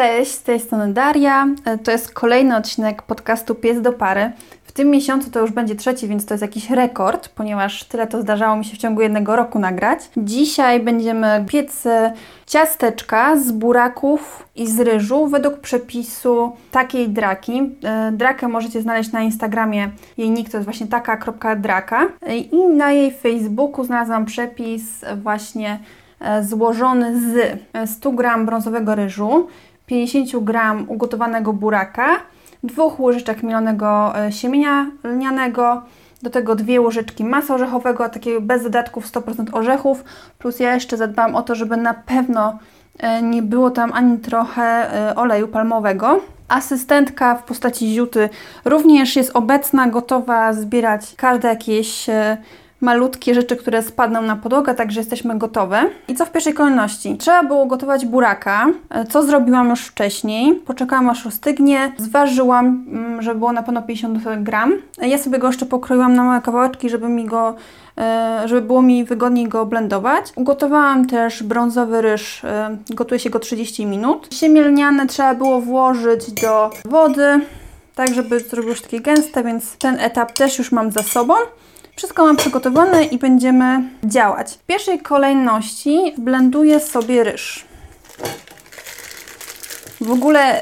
Cześć, z tej strony Daria. E, To jest kolejny odcinek podcastu Pies do pary. W tym miesiącu to już będzie trzeci, więc to jest jakiś rekord, ponieważ tyle to zdarzało mi się w ciągu jednego roku nagrać. Dzisiaj będziemy piec e, ciasteczka z buraków i z ryżu według przepisu takiej draki. E, Drakę możecie znaleźć na Instagramie. Jej nick to jest właśnie taka.draka. I na jej Facebooku znalazłam przepis właśnie złożony z e, 100 g brązowego ryżu, 50 g ugotowanego buraka, dwóch łyżeczek mielonego e, siemienia lnianego, do tego dwie łyżeczki masła orzechowego, takiego bez dodatków 100% orzechów, plus ja jeszcze zadbałam o to, żeby na pewno e, nie było tam ani trochę e, oleju palmowego. Asystentka w postaci ziuty również jest obecna, gotowa zbierać każde jakieś malutkie rzeczy, które spadną na podłogę, także jesteśmy gotowe. I co w pierwszej kolejności? Trzeba było gotować buraka, e, co zrobiłam już wcześniej. Poczekałam aż ostygnie, zważyłam, mm, żeby było na pewno 50 gram. E, Ja sobie go jeszcze pokroiłam na małe kawałeczki, żeby mi go e, żeby było mi wygodniej go blendować. Ugotowałam też brązowy ryż, gotuje się go 30 minut. Siemię lniane trzeba było włożyć do wody, tak żeby zrobiło się takie gęste, więc ten etap też już mam za sobą. Wszystko mam przygotowane i będziemy działać. W pierwszej kolejności blenduję sobie ryż. W ogóle,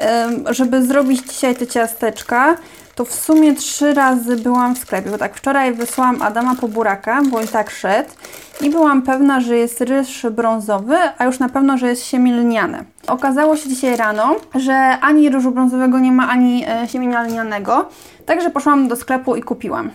żeby zrobić dzisiaj te ciasteczka, to w sumie trzy razy byłam w sklepie, bo tak wczoraj wysłałam Adama po buraka, bo i tak szedł i byłam pewna, że jest ryż brązowy, a już na pewno, że jest siemię lniane. Okazało się dzisiaj rano, że ani ryżu brązowego nie ma, ani e, siemienia lnianego, także poszłam do sklepu i kupiłam.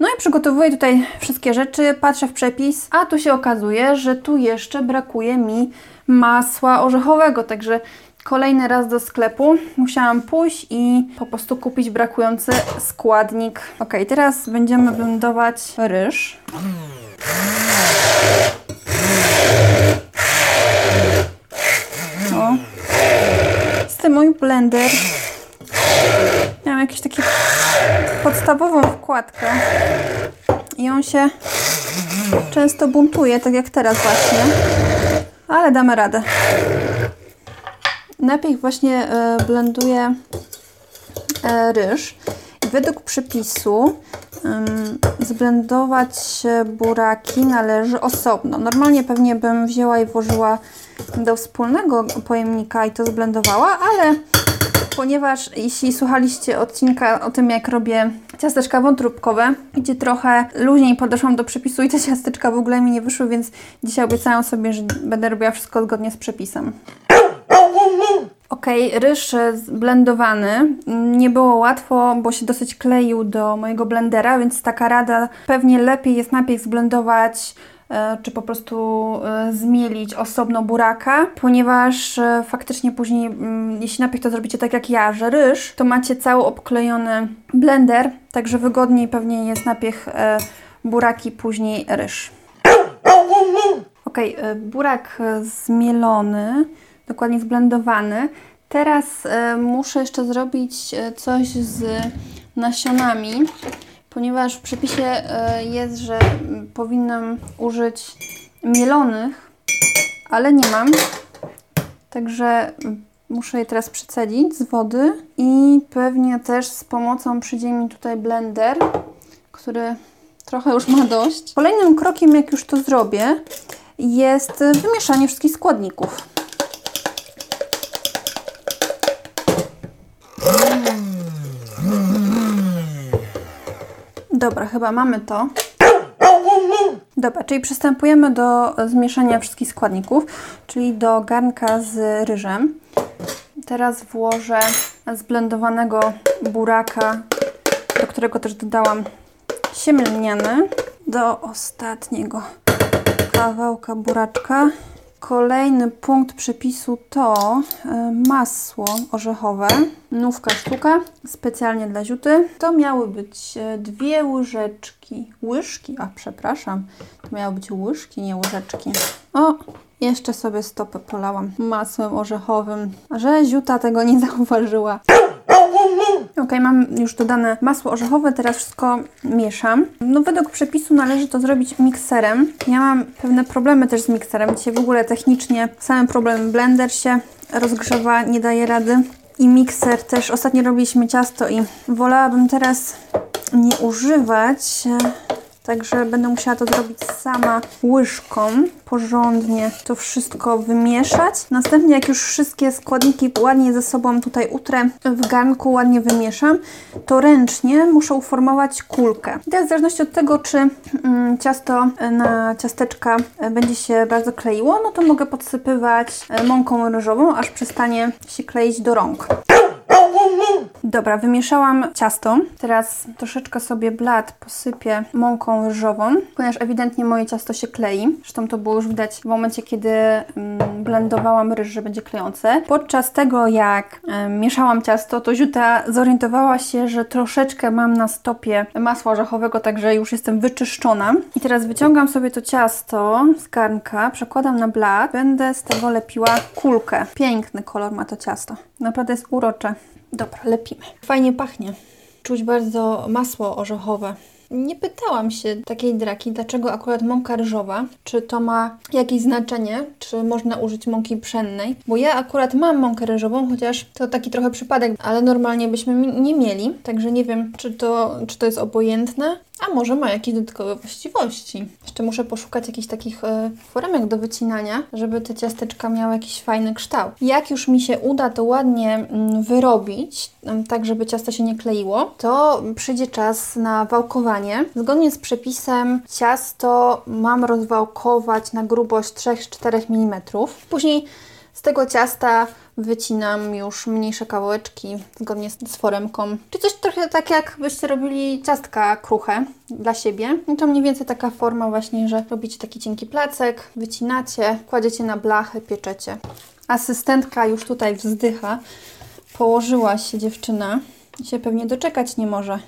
No i przygotowuję tutaj wszystkie rzeczy, patrzę w przepis, a tu się okazuje, że tu jeszcze brakuje mi masła orzechowego, także kolejny raz do sklepu musiałam pójść i po prostu kupić brakujący składnik. Ok, teraz będziemy blendować ryż. O. Jest mój blender. Miałam jakąś taką podstawową wkładkę i on się często buntuje, tak jak teraz właśnie, ale damy radę. Najpierw właśnie e, blenduję e, ryż według przepisu zblendować buraki należy osobno. Normalnie pewnie bym wzięła i włożyła do wspólnego pojemnika i to zblendowała, ale ponieważ jeśli słuchaliście odcinka o tym, jak robię ciasteczka wątróbkowe, gdzie trochę luźniej podeszłam do przepisu i te ciasteczka w ogóle mi nie wyszły, więc dzisiaj obiecałam sobie, że będę robiła wszystko zgodnie z przepisem. Ok, ryż zblendowany. Nie było łatwo, bo się dosyć kleił do mojego blendera, więc taka rada pewnie lepiej jest najpierw zblendować e, czy po prostu e, zmielić osobno buraka, ponieważ e, faktycznie później, mm, jeśli najpierw to zrobicie tak jak ja, że ryż, to macie cały obklejony blender, także wygodniej pewnie jest najpierw e, buraki, później ryż. Ok, e, burak e, zmielony, dokładnie zblendowany. Teraz e, muszę jeszcze zrobić e, coś z nasionami, ponieważ w przepisie e, jest, że mm, powinnam użyć mielonych, ale nie mam. Także mm, muszę je teraz przecedzić z wody i pewnie też z pomocą przyjdzie mi tutaj blender, który trochę już ma dość. Kolejnym krokiem, jak już to zrobię, jest wymieszanie wszystkich składników. Dobra, chyba mamy to. Dobra, czyli przystępujemy do zmieszania wszystkich składników, czyli do garnka z ryżem. Teraz włożę zblendowanego buraka, do którego też dodałam siemię lniane. Do ostatniego kawałka buraczka. Kolejny punkt przepisu to e, masło orzechowe, nówka sztuka, specjalnie dla ziuty. To miały być e, dwie łyżeczki, łyżki, a przepraszam, to miały być łyżki, nie łyżeczki. O, jeszcze sobie stopę polałam masłem orzechowym, że ziuta tego nie zauważyła. Ok, mam już dodane masło orzechowe, teraz wszystko mieszam. No według przepisu należy to zrobić mikserem. Ja mam pewne problemy też z mikserem. Dzisiaj w ogóle technicznie same problemy blender się rozgrzewa, nie daje rady. I mikser też. Ostatnio robiliśmy ciasto i wolałabym teraz nie używać Także będę musiała to zrobić sama łyżką, porządnie to wszystko wymieszać. Następnie jak już wszystkie składniki ładnie ze sobą tutaj utrę w garnku, ładnie wymieszam, to ręcznie muszę uformować kulkę. I teraz w zależności od tego, czy mm, ciasto na ciasteczka będzie się bardzo kleiło, no to mogę podsypywać mąką ryżową, aż przestanie się kleić do rąk. Dobra, wymieszałam ciasto. Teraz troszeczkę sobie blat posypię mąką ryżową, ponieważ ewidentnie moje ciasto się klei. Zresztą to było już widać w momencie, kiedy mm, blendowałam ryż, że będzie klejące. Podczas tego, jak mieszałam ciasto, to Ziuta zorientowała się, że troszeczkę mam na stopie masła orzechowego, także już jestem wyczyszczona. I teraz wyciągam sobie to ciasto z garnka, przekładam na blat. Będę z tego lepiła kulkę. Piękny kolor ma to ciasto. Naprawdę jest urocze. Dobra, lepimy. Fajnie pachnie. Czuć bardzo masło orzechowe. Nie pytałam się takiej draki, dlaczego akurat mąka ryżowa, czy to ma jakieś znaczenie, czy można użyć mąki pszennej, bo ja akurat mam mąkę ryżową, chociaż to taki trochę przypadek, ale normalnie byśmy nie mieli, także nie wiem, czy to, czy to jest obojętne, a może ma jakieś dodatkowe właściwości. Jeszcze muszę poszukać jakichś takich e, foremek do wycinania, żeby te ciasteczka miały jakiś fajny kształt. Jak już mi się uda to ładnie mm, wyrobić, tak żeby ciasto się nie kleiło, to przyjdzie czas na wałkowanie. Zgodnie z przepisem ciasto mam rozwałkować na grubość 3-4 mm. Później z tego ciasta wycinam już mniejsze kawałeczki zgodnie z foremką. Czy coś trochę tak jak byście robili ciastka kruche dla siebie. I to mniej więcej taka forma właśnie, że robicie taki cienki placek, wycinacie, kładziecie na blachę, pieczecie. Asystentka już tutaj wzdycha. Położyła się dziewczyna i się pewnie doczekać nie może.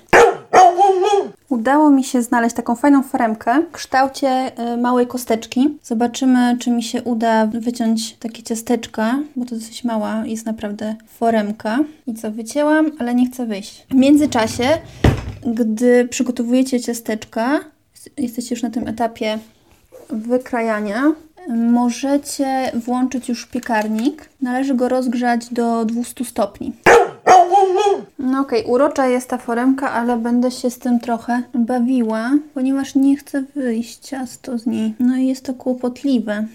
Udało mi się znaleźć taką fajną foremkę w kształcie y, małej kosteczki. Zobaczymy, czy mi się uda wyciąć takie ciasteczka, bo to dosyć mała jest naprawdę foremka. I co, wycięłam, ale nie chcę wyjść. W międzyczasie, gdy przygotowujecie ciasteczka, jesteście już na tym etapie wykrajania, możecie włączyć już piekarnik. Należy go rozgrzać do 200 stopni. No okej, okay, urocza jest ta foremka, ale będę się z tym trochę bawiła, ponieważ nie chcę wyjść ciasto z niej. No i jest to kłopotliwe.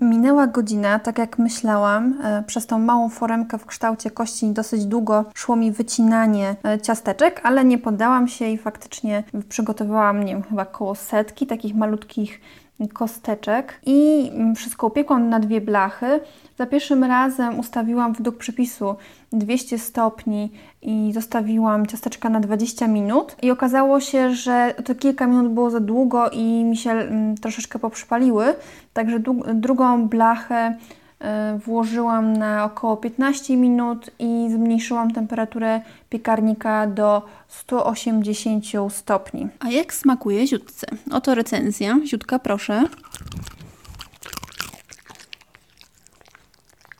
Minęła godzina, tak jak myślałam. E, przez tą małą foremkę w kształcie kości dosyć długo szło mi wycinanie e, ciasteczek, ale nie poddałam się i faktycznie przygotowałam, nie wiem, chyba koło setki takich malutkich kosteczek i mm, wszystko upiekłam na dwie blachy. Za pierwszym razem ustawiłam według przepisu 200 stopni i zostawiłam ciasteczka na 20 minut i okazało się, że to kilka minut było za długo i mi się mm, troszeczkę poprzypaliły, także drugą blachę włożyłam na około 15 minut i zmniejszyłam temperaturę piekarnika do 180 stopni. A jak smakuje ziutce? Oto recenzja. Ziutka, proszę.